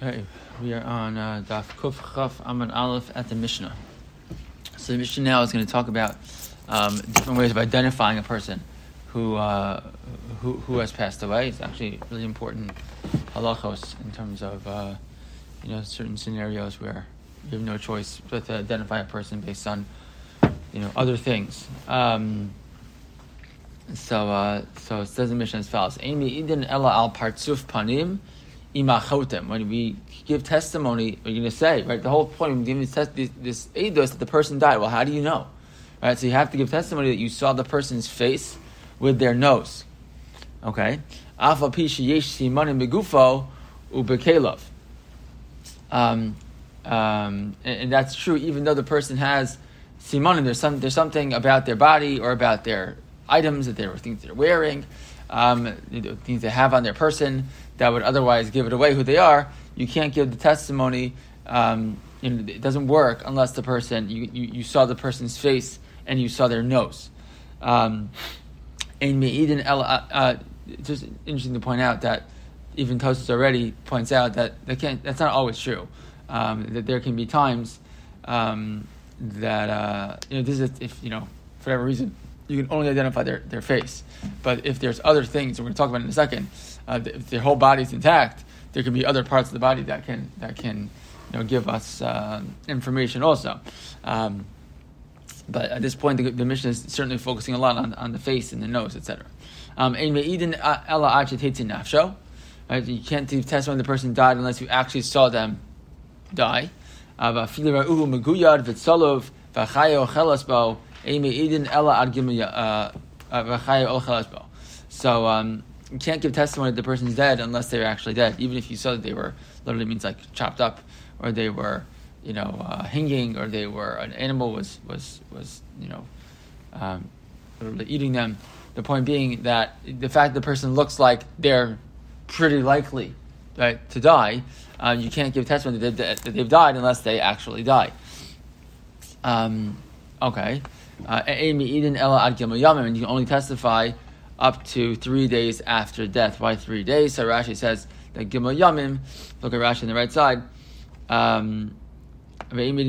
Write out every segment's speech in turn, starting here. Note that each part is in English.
Okay, we are on uh, Daf Kuf Chaf Aman Aleph at the Mishnah. So the Mishnah now is going to talk about um, different ways of identifying a person who, uh, who who has passed away. It's actually really important halachos in terms of uh, you know certain scenarios where you have no choice but to identify a person based on you know other things. Um, so uh, so it says the Mishnah as follows: Amy idin ella al partsuf panim imachotem. When we give testimony, we're going to say, right? The whole point of giving this, this, this eidos that the person died. Well, how do you know? Right? So you have to give testimony that you saw the person's face with their nose. Okay? Afa pisha yesh simanim begufo. Um, um, and, and, that's true, even though the person has simanim. There's some there's something about their body or about their items that they're things they're wearing, um, things they have on their person that would otherwise give it away who they are, you can't give the testimony. Um, you know, it doesn't work unless the person you, you, you, saw the person's face and you saw their nose. Um, and uh, uh, just interesting to point out that even Tosis already points out that can't, that's not always true. Um, that there can be times um, that uh, you know this is if you know for whatever reason you can only identify their, their face. But if there's other things, we're going to talk about in a second, uh, if their whole body is intact, there can be other parts of the body that can that can you know give us uh, information also. Um, but at this point, the, the, Mishnah is certainly focusing a lot on, on the face and the nose, etc. Um, right? You can't give testimony the person died unless you actually saw them die. Uh, uh, uh, so um, you can't give testimony that the person's dead unless they're actually dead, even if you saw that they were literally means like chopped up, or they were, you know, uh, hanging, or they were an animal was was was you know, um, literally eating them. The point being that the fact the person looks like they're pretty likely right, to die, uh, you can't give testimony that, that, they've died unless they actually die. Um, okay. Uh, and you can only testify up to three days after death. Why three days? So Rashi says that Gimel Yamim, look at Rashi on the right side. Um, if you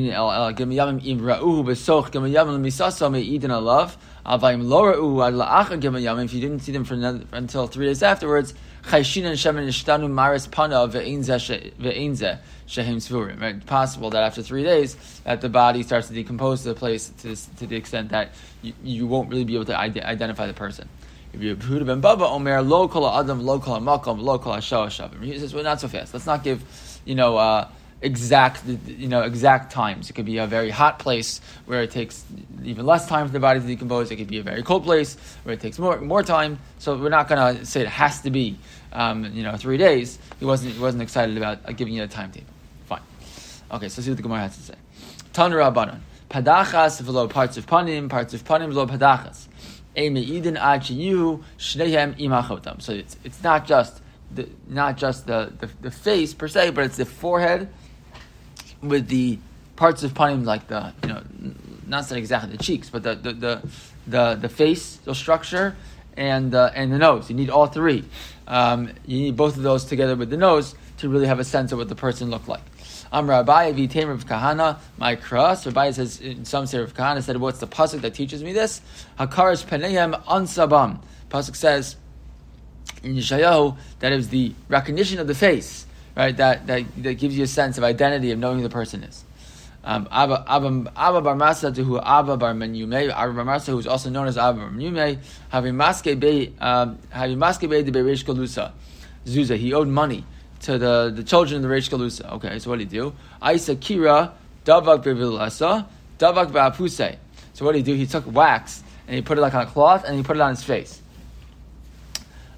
didn't see them for another, until three days afterwards, Right? Possible that after three days, that the body starts to decompose to the place to, to the extent that you, you won't really be able to identify the person. If you Yehuda ben Baba Omer lo kol adam lo kol makom lo kol shavim. He says, well, not so fast. Let's not give, you know, uh, exact, you know, exact times. It could be a very hot place where it takes even less time for the body to decompose. It could be a very cold place where it takes more more time. So we're not going to say it has to be, um, you know, three days. He wasn't he wasn't excited about uh, giving you a timetable. Okay, so let's see what the Gemara has to say. Tan Rabbanon. Padachas v'lo parts of panim, parts of panim v'lo padachas. So it's, it's not just the not just the, the, the, face per se, but it's the forehead with the parts of panim like the you know not exactly the cheeks, but the the the the, the structure, and uh, and the nose. You need all three. Um, you need both of those together with the nose to really have a sense of what the person looked like. Amra Abaye v'teim of Kahana, my cross. Rabbi says in some say of Kahana said, "What's the pasuk that teaches me this?" Hakaras penehem ansabam. Pasuk says in Yeshayahu that is the recognition of the face, right? That, that that gives you a sense of identity of knowing who the person is. Um, Abba, Abba, Abba Bar Masa to who Abba Bar Menyume, Abba Bar Masa, who is also known as Abba Bar Menyume, having maske be um, having maske be the Beresh Galusa, Zuza. He owed money to the, the children of the Reish Galusa. Okay, so what did he do? Aisa Kira, Davak Bevilasa, Davak Ba'apuse. So what did he do? He took wax and he put it like on a cloth and he put it on his face.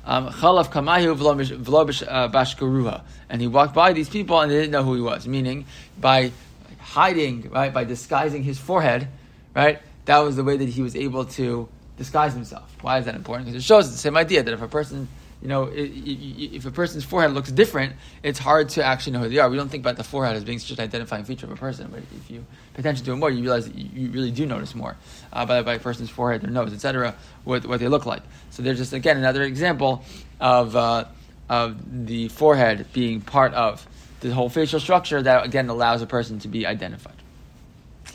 Um, Chalaf Kamahu Vlobish uh, Bashkaruha. And he walked by these people and they didn't know who he was. Meaning, by hiding, right, by disguising his forehead, right, that was the way that he was able to disguise himself. Why is that important? Because it shows the same idea that if a person you know, if a person's forehead looks different, it's hard to actually know who they are. We don't think about the forehead as being such an identifying feature of a person, but if you pay attention to it more, you realize that you really do notice more uh, by, by a person's forehead, their nose, etc., what, what they look like. So there's just, again, another example of, uh, of the forehead being part of the whole facial structure that again allows a person to be identified.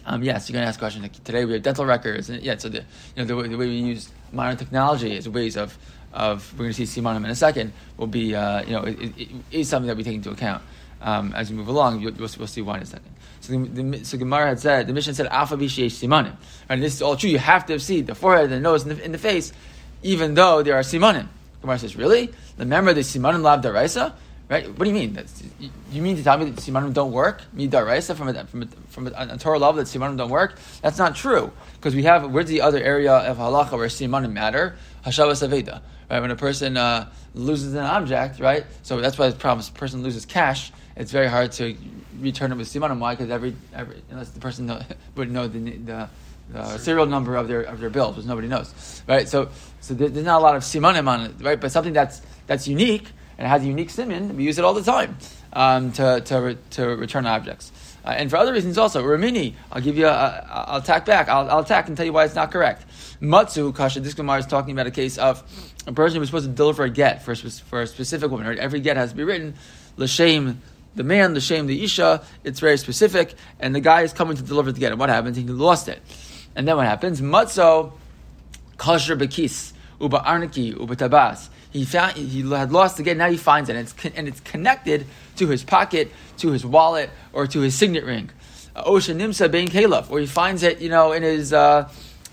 Um, yes, you're going to ask questions. Like today we have dental records, and yeah, so the you know the the way we use modern technology is ways of of we're going to see simanim in a second will be uh, you know it, it, it is something that we take into account um, as we move along. We'll, we'll, we'll, see why in a second. So the, the so Gemara had said the Mishnah said alpha bisheyesh simanim, and this is all true. You have to see the forehead, the nose, and the, in the face, even though there are simanim. Gemara says, really? the member Remember the simanim lav daraisa? Right? What do you mean? That's, you mean to tell me that simanim don't work? Midaraisa from a, from a, from a, a Torah level that simanim don't work? That's not true because we have where's the other area of halacha where simanim matter? Hashavas aveda. Right? When a person uh, loses an object, right? So that's why the problem is a person loses cash. It's very hard to return it with simanim. Why? Because every, every unless the person know, would know the, the the serial number of their of their bills, which nobody knows, right? So, so there's not a lot of simanim on it, right? But something that's that's unique and it has a unique simon. We use it all the time um, to, to, to return objects. Uh, and for other reasons also, Ramini, I'll give you, a, I'll attack back. I'll, I'll attack and tell you why it's not correct. Matsu Kasha, this Gemara is talking about a case of a person who was supposed to deliver a get for a, for a specific woman. Right? Every get has to be written, l'shem the man, l'shem the isha. It's very specific, and the guy is coming to deliver the get. And what happens? He lost it. And then what happens? Matzo kasher bekis uba arniki uba tabas he found he had lost again. Now he finds it, and it's and it's connected to his pocket, to his wallet, or to his signet ring. Osha nimsa bein kalaf, or he finds it, you know, in his uh,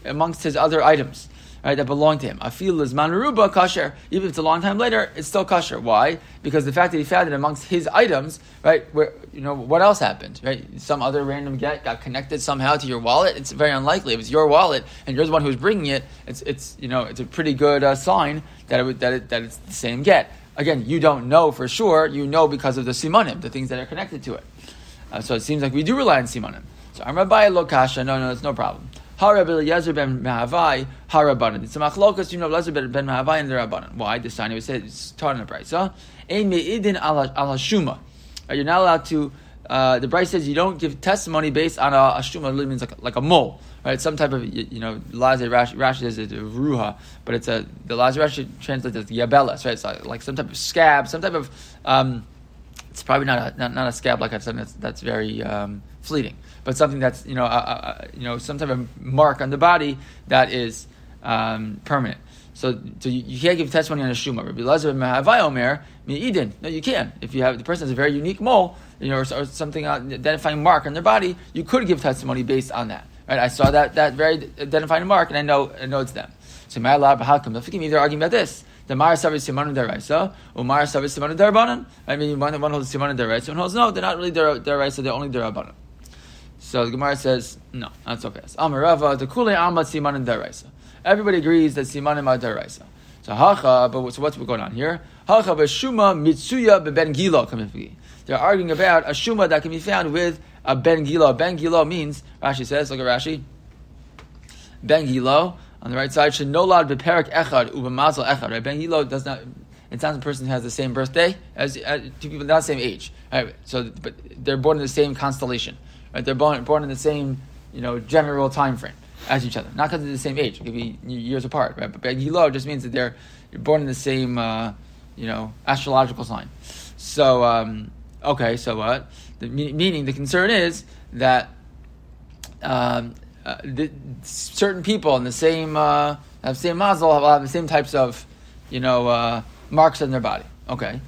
amongst his other items right, that belong to him. Afil is manaruba kasher. Even if it's a long time later, it's still kasher. Why? Because the fact that he found it amongst his items, right? Where you know what else happened, right? Some other random get got connected somehow to your wallet. It's very unlikely. If it's your wallet and you're the one who's bringing it, it's it's you know it's a pretty good uh, sign that it, that it, that it's the same get. Again, you don't know for sure. You know because of the simanim, the things that are connected to it. Uh, so it seems like we do rely on simanim. So I'm Rabbi Lokasha. No, no, it's no problem. Harab Eliezer ben Mahavai, Harabanan. It's a machlokas, you know, Eliezer ben Mahavai and the Rabbanan. Why? This time it was said, it's taught in the price. Ein me'idin ala shuma. You're not allowed to, uh, the Brisa says you don't give testimony based on a, a shuma, it means like a, like a mole. Right, some type of you know, Lazar Rashi, Rashi is a ruha, but it's a the Lazar Rashi translates as yabelas, right? It's like, like some type of scab, some type of um, it's probably not a, not, not a scab like something that's, that's very um, fleeting but something that's you know, you know, some type of mark on the body that is um, permanent. So, so you, you, can't give testimony on a shuma. Rabbi Lazar Mahavai Omer Mi'idin. No, you can. If you have the person has a very unique mole, you know, or, or something uh, identifying mark on their body, you could give testimony based on that. Right? I saw that that very identifying mark, and I know I know it's them. So my Allah. If you me, they're arguing about this. The Mara Savi Simanu Deraisa, or Mara Savi Simanu Derabanan. I mean, one, one holds Simanu Deraisa, one holds no, they're not really Deraisa, they're only Derabanan. So the Gemara says, no, not so fast. Amarava, the Kule Amat Siman Daraisa. Everybody agrees that Simanim are Daraisa. So Hacha, but so what's going on here? Hacha Beshuma Mitsuya Beben Gilo They're arguing about a Shuma that can be found with a Ben Gilo. Ben Gilo means, Rashi says, look at Rashi. Ben Gilo, on the right side, should no lad beperak echad ubamazel echad. Right? Ben Gilo does not. It sounds a person who has the same birthday as, as two people not the same age. Right? So, but they're born in the same constellation. Right? They're born, born in the same, you know, general time frame as each other. Not because they're the same age. It could be years apart. Right? But Begilo just means that they're born in the same, uh, you know, astrological sign. So, um, okay, so what? The, meaning the concern is that um, uh, the, certain people in the same uh, have same mazel will have the same types of, you know, uh, marks on their body. Okay.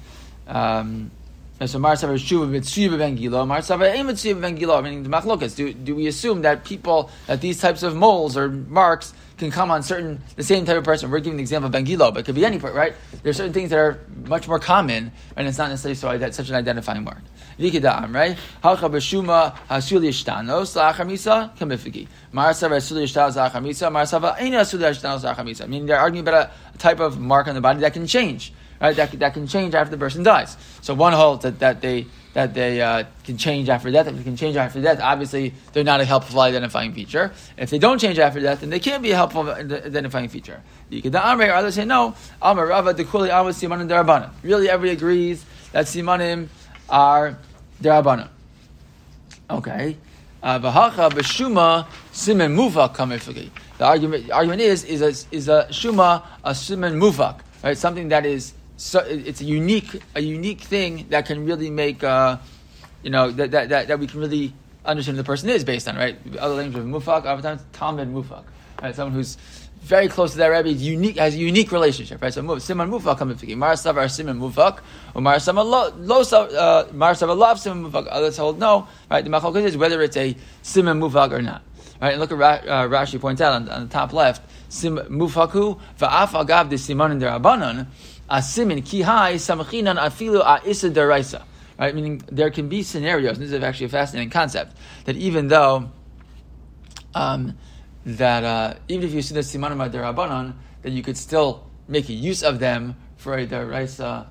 Um, and so Mar Sava Shuva Mitsuva Ben Gilo, Mar Sava Ein Mitsuva Ben Gilo, meaning the Machlokas. Do, do we assume that people, that these types of moles or marks can come on certain, the same type of person? We're giving the example of Ben Gilo, but it could be any, part, right? There are certain things that are much more common, and it's not necessarily so that such an identifying mark. Vikidam, right? Hacha Beshuma Hasul Yishtanos Lachar Misa Kamifiki. Mar Sava Hasul Yishtanos Lachar Misa, Mar Sava Ein Hasul Yishtanos Lachar Misa. Meaning they're arguing about a type of mark on the body that can change right? That, that can change after the person dies. So one holds that, that they that they uh, can change after death. If they can change after death, obviously they're not a helpful identifying feature. If they don't change after death, then they can't be a helpful identifying feature. The Amre, or others say no. Amar Rava Dekuli Amar Simanim Darabanim. Really, everybody agrees that Simanim are Darabanim. Okay. Uh, V'hacha b'shuma simen mufak kamifagi. The argument, argument is is a, is a shuma a simen mufak, right? Something that is so it's a unique a unique thing that can really make uh, you know that, that, that, that we can really understand who the person is based on right. Other languages of mufak, oftentimes times talmid mufak, right? Someone who's very close to that rabbi unique has a unique relationship, right? So siman mufak comes from Mar savar siman mufak, or mar sama lo uh, mar savar love siman mufak. Others hold no, right? The machlokes is whether it's a siman mufak or not, right? And look at uh, Rashi points out on, on the top left, sim mufaku va'af agav de siman in derabanan, a siman ki hai samachinan afilu a isa deraisa. Right, meaning there can be scenarios. this is actually a fascinating concept that even though um, that uh, even if you see the simanim derabanan, that you could still make use of them for a deraisa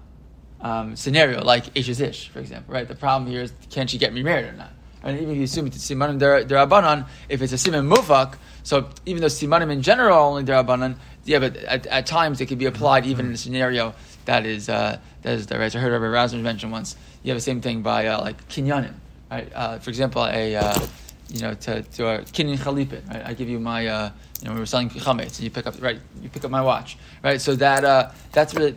um, scenario, like ish is ish, for example. Right. The problem here is can she get me married or not? And even if you assume it's simanim derabanan, if it's a siman mufak, so even though simanim in general only derabanan, yeah, but at, at, times it can be applied even in a scenario that is uh, that is the right. I heard Rabbi Razman mention once. You have the same thing by uh, like kinyanim, right? Uh, for example, a uh, you know, to, to a kinyan chalipin, right? I give you my, uh, you know, we were selling chametz, and you pick up, right? You pick up my watch, right? So that uh, that's really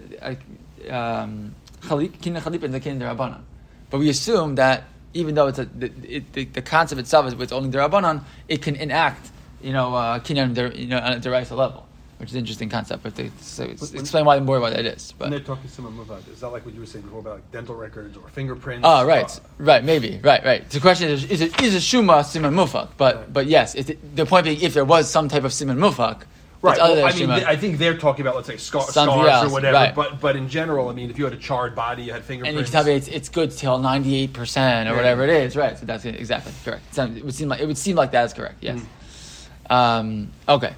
um, kinyan chalipin the kinyan derabanan. But we assume that even though it's a, the, the, the, concept itself is it's only derabanan, it can enact, you know, kinyan, you know, on a deraisa level which is an interesting concept. But to, so explain why more why that is. But when they're talking similar mufad, is that like what you were saying before about like dental records or fingerprints? Oh, right, uh, right, maybe, right, right. The question is, is it is a shuma siman mufak? But right. but yes, it, the point being, if there was some type of siman mufak. Right. Well, I mean, I think they're talking about, let's say, scar- scars else, or whatever. Right. But but in general, I mean, if you had a charred body, you had fingerprints, and you can tell me it's, it's good till ninety eight percent or whatever it is, right? So that's exactly correct. It would seem like it would seem like that is correct. Yes. Mm-hmm. Um, okay.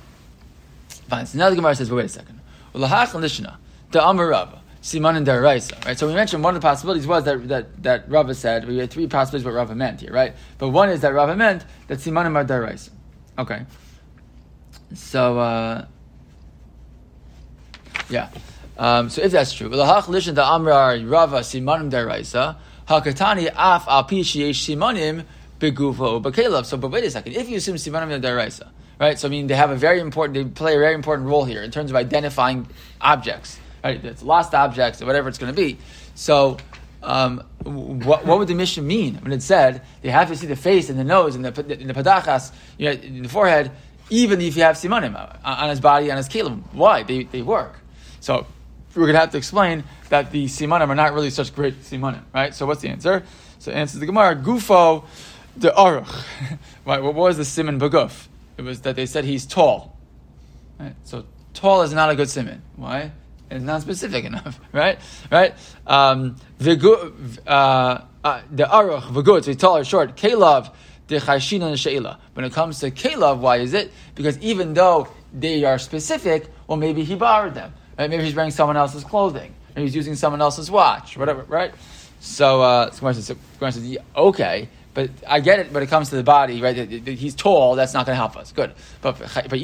Fine. So now the Gemara says, but wait a second. The Amar Rava. Siman and right? So we mentioned one of the possibilities was that, that, that Rava said, we had three possibilities what Rava meant here, right? But one is that Rava meant that Siman and Daraisa. Okay. So, uh, yeah. Um, so if that's true, Lahach Lishan Amrar Rava Simanim Daraisa, Hakatani Af Pishiyesh Simanim. So, but wait a second. If you assume Simanim Daraisa, right? So I mean, they have a very important, they play a very important role here in terms of identifying objects, right? It's lost objects or whatever it's going to be. So. Um, what, what, would the Mishnah mean when it said they have to see the face and the nose and the, in the padachas, you know, in the forehead, even if you have simanim on his body and his kelim? Why? They, they work. So we're going to have to explain that the simanim are not really such great simanim, right? So what's the answer? So answers the Gemara, gufo the aruch. right, what was the siman baguf? It was that they said he's tall. Right? So tall is not a good simon. Why? It's not specific enough, right? Right? Um, uh, uh, the aruch v'gud, so tall or short. Kelav the chayshina sheila. When it comes to kelav, why is it? Because even though they are specific, well, maybe he borrowed them. Right? Maybe he's wearing someone else's clothing. Maybe he's using someone else's watch, whatever, right? So, uh, so says, okay, but I get it when it comes to the body, right? He's tall, that's not going to help us. Good. But, but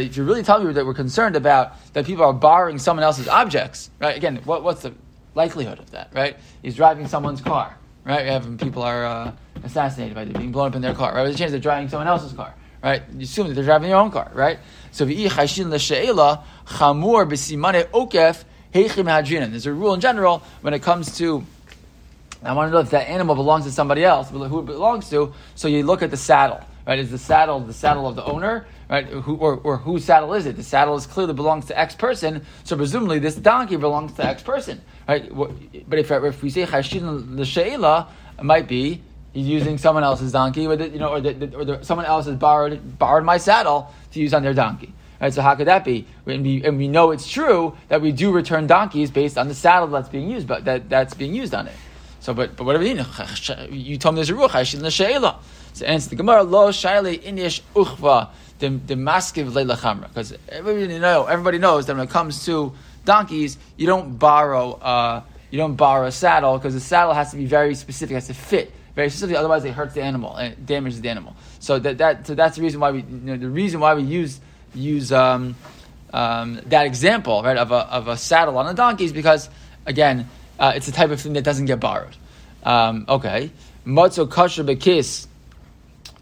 if you're really telling me that we're concerned about that people are borrowing someone else's objects, right? Again, what, what's the likelihood of that, right? He's driving someone's car, right? Having people are uh, assassinated by being blown up in their car, right? There's a chance they're driving someone else's car, right? You assume that they're driving their own car, right? So chamur b'simane okef There's a rule in general when it comes to I want to know if that animal belongs to somebody else, who it belongs to. So you look at the saddle, right? Is the saddle the saddle of the owner, right? Who, or, or whose saddle is it? The saddle is clearly belongs to X person, so presumably this donkey belongs to X person, right? But if, if we say Chashin l'sheila, it might be he's using someone else's donkey, or, the, you know, or, the, or the, someone else has borrowed borrowed my saddle to use on their donkey. Right, so how could that be? And we, and we know it's true that we do return donkeys based on the saddle that's being used, but that, that's being used on it. So, but but whatever you know, you told me there's a ruach. I should sheila. So answer the Gemara lo shaile inish uchva the the maskiv leila chamra because everybody know everybody knows that when it comes to donkeys, you don't borrow uh, you don't borrow a saddle because the saddle has to be very specific, has to fit very specifically Otherwise, it hurts the animal and it damages the animal. So that, that so that's the reason why we you know, the reason why we use use um, um, that example right of a of a saddle on a donkey is because again uh, it's the type of thing that doesn't get borrowed. Um, okay. Matzo kasher bekis.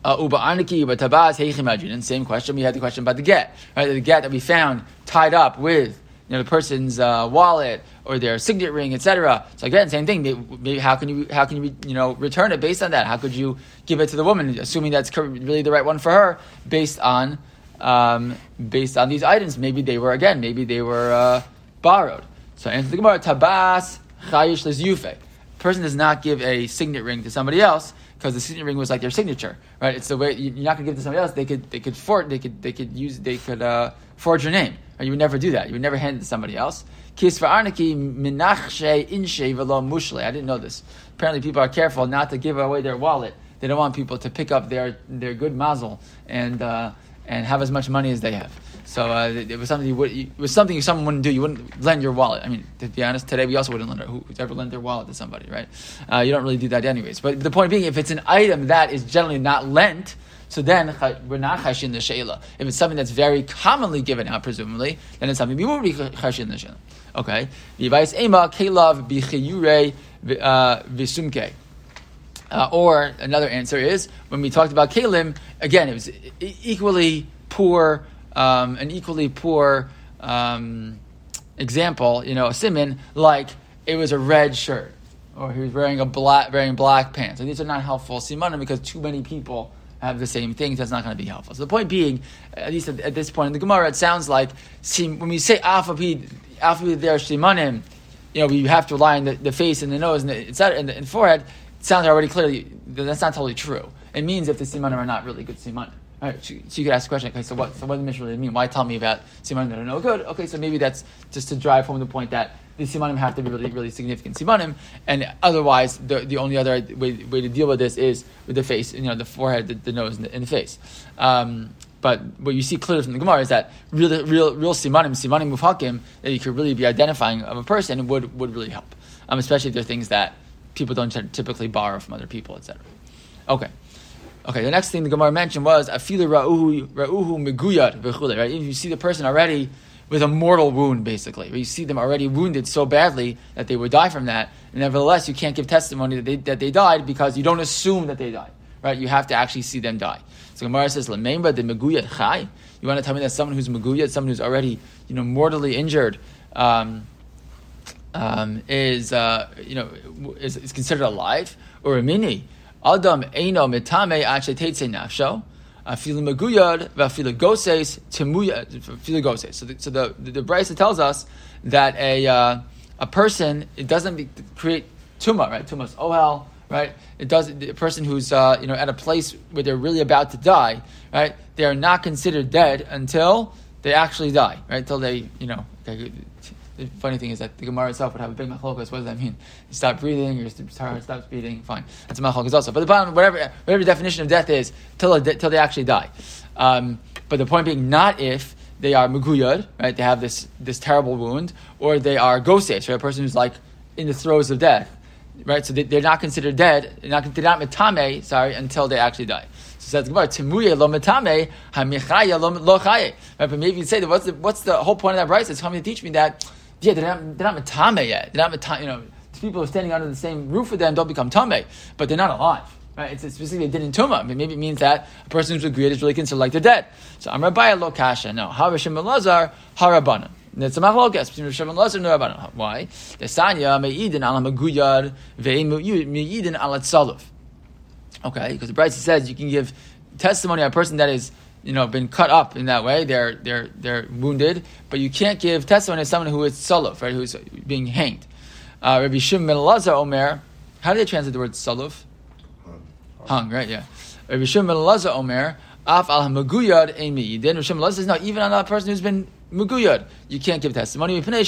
Uh, uba aniki uba heichim And same question. We had the question about the get, right? The get that we found tied up with you know, the person's uh, wallet or their signet ring, etc. So again, same thing. Maybe, maybe, how can you how can you you know return it based on that? How could you give it to the woman, assuming that's really the right one for her, based on um, based on these items? Maybe they were again, maybe they were uh, borrowed. So answer the Gemara: Tabas chayish lezyufe. Person does not give a signet ring to somebody else because the signet ring was like their signature, right? It's the way you're not going to give it to somebody else. They could they could for, they could they could use they could uh, forge your name. You would never do that. You would never hand it to somebody else. Kis v'arniki minachshe inshe v'lo mushle. I didn't know this. Apparently, people are careful not to give away their wallet. They don't want people to pick up their their good mazel and uh, and have as much money as they have. So uh, it was something you would, it was something someone wouldn't do. You wouldn't lend your wallet. I mean, to be honest, today we also wouldn't lend. Our, who's ever lent their wallet to somebody, right? Uh, you don't really do that anyways. But the point being, if it's an item that is generally not lent, so then we're not chashin the sheila. If it's something that's very commonly given out, presumably, then it's something we would be chashin the sheila. Okay. Ema kelav uh. Uh, or another answer is when we talked about kalim, again, it was equally poor um, an equally poor um, example, you know, a simon, like it was a red shirt or he was wearing a black wearing black pants. And these are not helpful simanim because too many people have the same things. That's not going to be helpful. So the point being, at least at, at this point in the Gemara, it sounds like when we say alphabet, alphabet there simanim, you know, we have to on the, the face and the nose and the, and the, and forehead. It sounds already clearly that's not totally true. It means if the simanim are not really good simanim. All right, so, you could ask the question. Okay, so what? So what does the Mishnah really mean? Why tell me about simanim that are no good? Okay, so maybe that's just to drive home the point that the simanim have to be really, really significant simanim, and otherwise, the, the only other way, way to deal with this is with the face, you know, the forehead, the, the nose, and the, and the face. Um, but what you see clearly from the Gemara is that real, real, real simanim, simanim mufhakim, that you could really be identifying of a person would, would really help, um, especially if they're things that people don't typically borrow from other people, etc. Okay. Okay, the next thing the Gemara mentioned was afilu ra'uhu ra'uhu meguyad Right, if you see the person already with a mortal wound, basically, you see them already wounded so badly that they would die from that, and nevertheless you can't give testimony that they, that they died because you don't assume that they died. Right, you have to actually see them die. So Gemara says, "Lememba the meguyad chai." You want to tell me that someone who's meguyad, someone who's already you know mortally injured. Um, um, is uh, you know is, is considered alive or a mini Adam eino mitame ache teitze nafsho. Afilu maguyad v'afilu goses temuya afilu. So the so the the, the Brisa tells us that a uh, a person it doesn't be, create tuma right tumas ohel right it does a person who's uh, you know at a place where they're really about to die right they are not considered dead until they actually die right until they you know the funny thing is that the Gemara itself would have a big machlokas. What does that mean? You stop breathing, your heart stops beating. Fine, that's a machlokas also. But the bottom, whatever, whatever definition of death is, till till they actually die. Um, but the point being, not if they are muguyad, right? They have this this terrible wound, or they are goses, right? A person who's like in the throes of death, right? So they, are not considered dead. They're not, they're not metame, sorry, until they actually die. So says Gemara, Timuye lo metame, hamichaya lo chaye. Right? But maybe you say that what's the what's the whole point of that price? It's coming to teach me that yeah, they're not, they're not matame yet. They're not matame, you know, people are standing under the same roof with them don't become tame, but they're not alive. Right? It's, specifically a din in tuma. I mean, maybe it means that a person who's agreed is really considered like they're dead. So I'm Rabbi lo kasha. No, Harishim Lazar harabana. It's a machlokas between Rishon and Rabbanan. Why? The ala meidin ala. Okay, because the Brisa says you can give testimony on a person that is you know, been cut up in that way. They're they're they're wounded, but you can't give testimony to someone who is saluf, right? Who's being hanged. Uh, Rabbi Shimon Elazar Omer. How do they translate the word saluf? Hung. Hung, right? Yeah. Rabbi Shimon Elazar Omer. Af al hamaguyad emi. Then Rabbi Shimon Elazar says, no, even on that person who's been muguyad, you can't give testimony. Because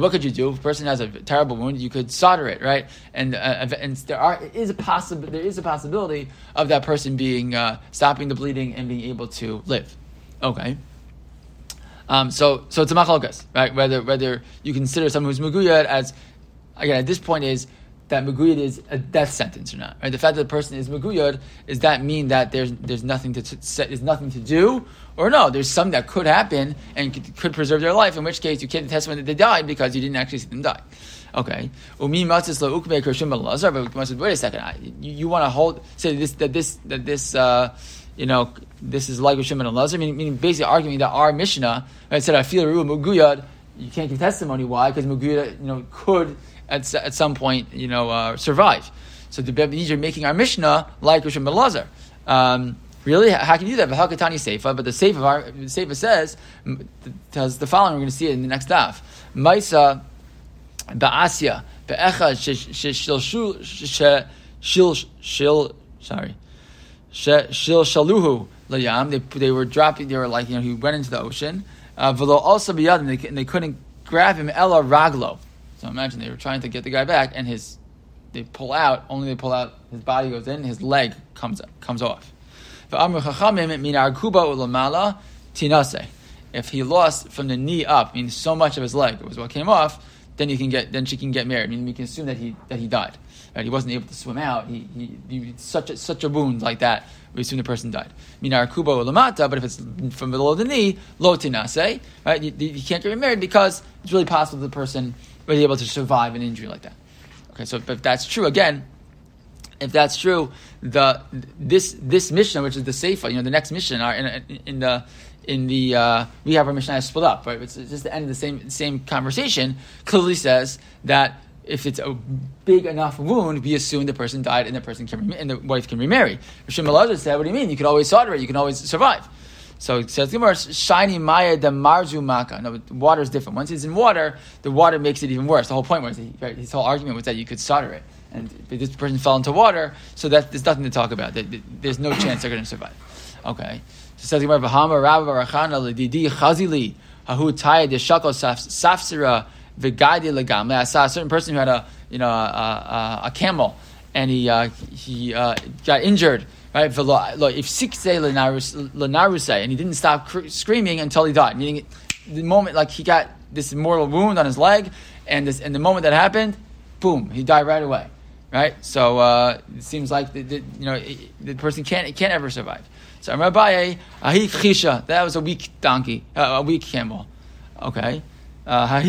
what could you do? If a person has a terrible wound, you could solder it, right? And uh, and there are is a possible there is a possibility of that person being uh, stopping the bleeding and being able to live. Okay. Um, so so it's a machlokas, right? Whether whether you consider someone who's muguyad as again at this point is that Maguyad is a death sentence or not. Right? The fact that the person is Maguyad, does that mean that there's there's nothing to there's nothing to do? Or no, there's something that could happen and could, could preserve their life, in which case you can't testify that they died because you didn't actually see them die. Okay. But wait a second. You, you want to hold say this that this that this uh, you know, this is like Shimon and Lazar, meaning, meaning basically arguing that our Mishnah, I said, I feel Ruah Muguyad, you can't give testimony. Why? Because Muguyad, you know, could at, at some point, you know, uh, survive. So the are making our Mishnah like Rishon Ben. Um, really? How can you do that? Hakatani Seifa, but the Seifa of our Seifa says tells the following. We're going to see it in the next daf. Maisa ba'asya be'echad shil shil shil sorry shil shaluhu layam. They they were dropping. They were like you know he went into the ocean. Uh, also biyad and they, and they couldn't grab him ella raglo. So imagine they were trying to get the guy back, and his they pull out. Only they pull out. His body goes in. His leg comes comes off. If he lost from the knee up, means so much of his leg was what came off, then you can get then she can get married. I mean, we can assume that he that he died. Right? He wasn't able to swim out. He, he, he such a, such a wound like that. We assume the person died. Minar kubo lamata, but if it's from below the knee, lo tinase, right? You, you can't get married because it's really possible the person be able to survive an injury like that. Okay, so if that's true, again, if that's true, the this this Mishnah, which is the Seifa, you know, the next Mishnah, are in, in the in the uh, we have our Mishnah split up, right? It's just the end of the same same conversation. Clearly says that if it's a big enough wound, we assume the person died and the person can and the wife can remarry. Rishon said, "What do you mean? You can always solder it. You can always survive." So it says Gemara, shiny maya the marzu maka. No, water is different. Once it's in water, the water makes it even worse. The whole point was right, his whole argument was that you could solder it, and this person fell into water, so that there's nothing to talk about. There's no chance they're going to survive. Okay. So it says Gemara, Bahama Rabba Rachana Ledidi Chazili Hahu Taya de Shako Safsira Vigadi Legam. I saw a certain person who had a you know a, a, a camel, and he uh, he uh, got injured right? If sikse lenarusay, and he didn't stop cr- screaming until he died, meaning the moment like he got this mortal wound on his leg, and this and the moment that happened, boom, he died right away, right? So uh, it seems like the, the, you know the person can't can't ever survive. So Rabbi Ahi Chisha, that was a weak donkey, uh, a weak camel. Okay. Uh,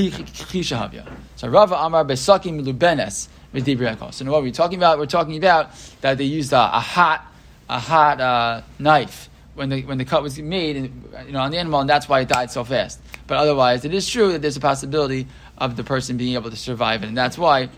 so Rava Amar Besakim Lubenes with Dibriakos. So what are we talking about? We're talking about that they used a, a hot a hot uh, knife when the when the cut was made, and, you know, on the animal, and that's why it died so fast. But otherwise, it is true that there's a possibility of the person being able to survive it, and that's why,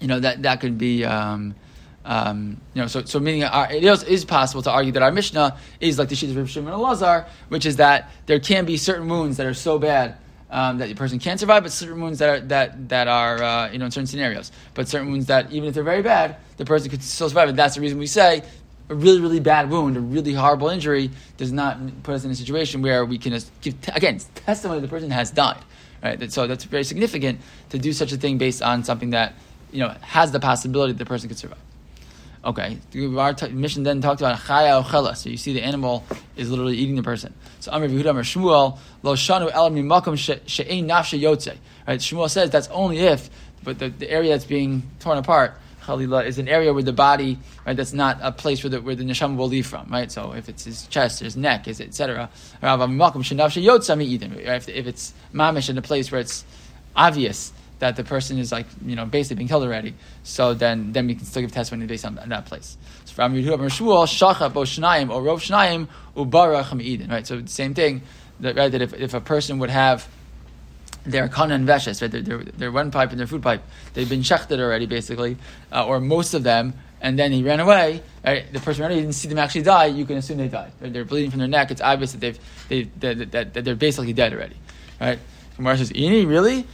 you know, that that could be. Um, um, you know, so, so meaning our, it is, is, possible to argue that our Mishnah is like the Shita of Shimon and Lazar, which is that there can be certain wounds that are so bad um, that the person can't survive, but certain wounds that are that that are uh, you know in certain scenarios. But certain wounds that even if they're very bad, the person could still survive. And that's the reason we say a really, really bad wound, a really horrible injury, does not put us in a situation where we can give, again, testimony the person has died. Right? So that's very significant to do such a thing based on something that you know has the possibility that the person could survive. Okay, our t- Mishnah then talked about chaya ochela. So you see the animal is literally eating the person. So Amr Yehuda Amr Shmuel lo shanu elam mimakom she'ein nafshe yotze. Right, Shmuel says that's only if, but the, the area that's being torn apart Chalila is an area where the body, right, that's not a place where the, where the neshama will leave from, right? So if it's his chest, his neck, is etc. If, if it's mamish in a place where it's obvious that the person is like, you know, basically being killed already, so then then we can still give testimony based on that place. So from Shmuel, Shacha Bo Shnayim or Rov Shnayim Ubarach right? So the same thing, that, right? That if, if a person would have their kanan veshes, right? Their, their, their one pipe and their food pipe, they've been shechted already, basically, uh, or most of them, and then he ran away. Right? The person ran away, didn't see them actually die. You can assume they died. Right? They're bleeding from their neck. It's obvious that they've they that, that, that they're basically dead already. Right? Gemara says, "Ini really?"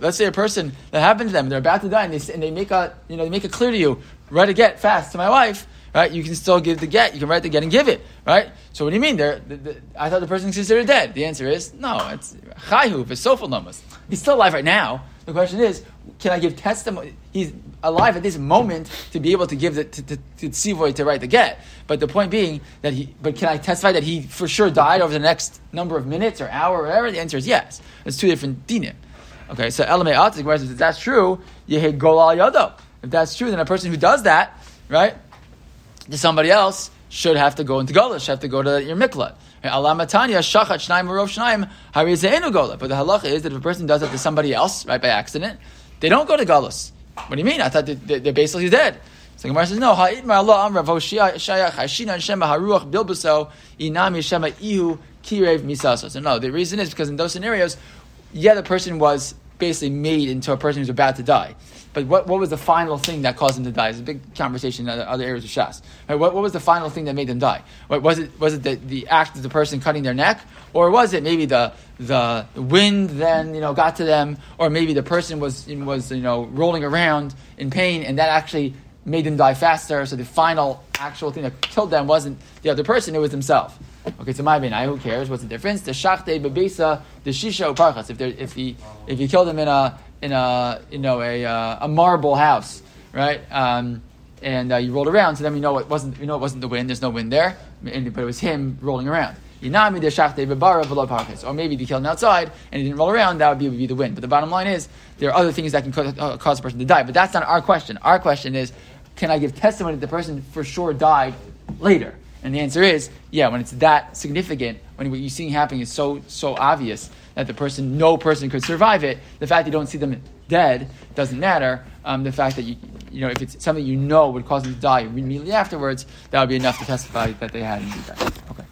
Let's say a person that happened to them, they're about to die, and they, and they make a you know they make it clear to you, write a get fast to my wife right? You can still give the get. You can write the get and give it, right? So what do you mean? The, the, I thought the person considered dead. The answer is no. It's chayhu for sofal namas. He's still alive right now. The question is, can I give testimony? He's alive at this moment to be able to give the to, to, to to write the get. But the point being that he, but can I testify that he for sure died over the next number of minutes or hour or whatever? The answer is yes. It's two different dinim. Okay, so elamei atik. If that's true, yehe golal yado. If that's true, then a person who does that, right? Somebody else should have to go into Gola, should have to go to your miklat. Alamatanya shachat shnaim marov shnaim harizeinu gola. But the halacha is that if a person does it to somebody else, right, by accident, they don't go to Galus. What do you mean? I thought they're, basically dead. So Gemara says, no, Allah. So no, the reason is because in those scenarios, yeah, the person was basically made into a person who's about to die. But what, what was the final thing that caused them to die? It's a big conversation in other areas of Shas. Right? What, what was the final thing that made them die? What, was it, was it the, the act of the person cutting their neck? Or was it maybe the, the wind then you know, got to them? Or maybe the person was, was you know, rolling around in pain and that actually made them die faster. So the final actual thing that killed them wasn't the other person, it was themselves. Okay, so my I who cares? What's the difference? The shachte bebesa, the shisha uparchas. If if he if you killed him in a in a you know a uh, a marble house, right? Um, and uh, you rolled around, so then we know it wasn't you know it wasn't the wind. There's no wind there, but it was him rolling around. Inami de shachte bebara v'lo parchas. Or maybe he killed him outside and he didn't roll around. That would be, would be the wind. But the bottom line is there are other things that can cause, uh, cause a person to die. But that's not our question. Our question is, can I give testimony that the person for sure died later? And the answer is, yeah, when it's that significant, when what you're seeing happening is so so obvious that the person, no person could survive it, the fact you don't see them dead doesn't matter. Um, the fact that you, you know, if it's something you know would cause them to die immediately afterwards, that would be enough to testify that they had indeed died. Okay.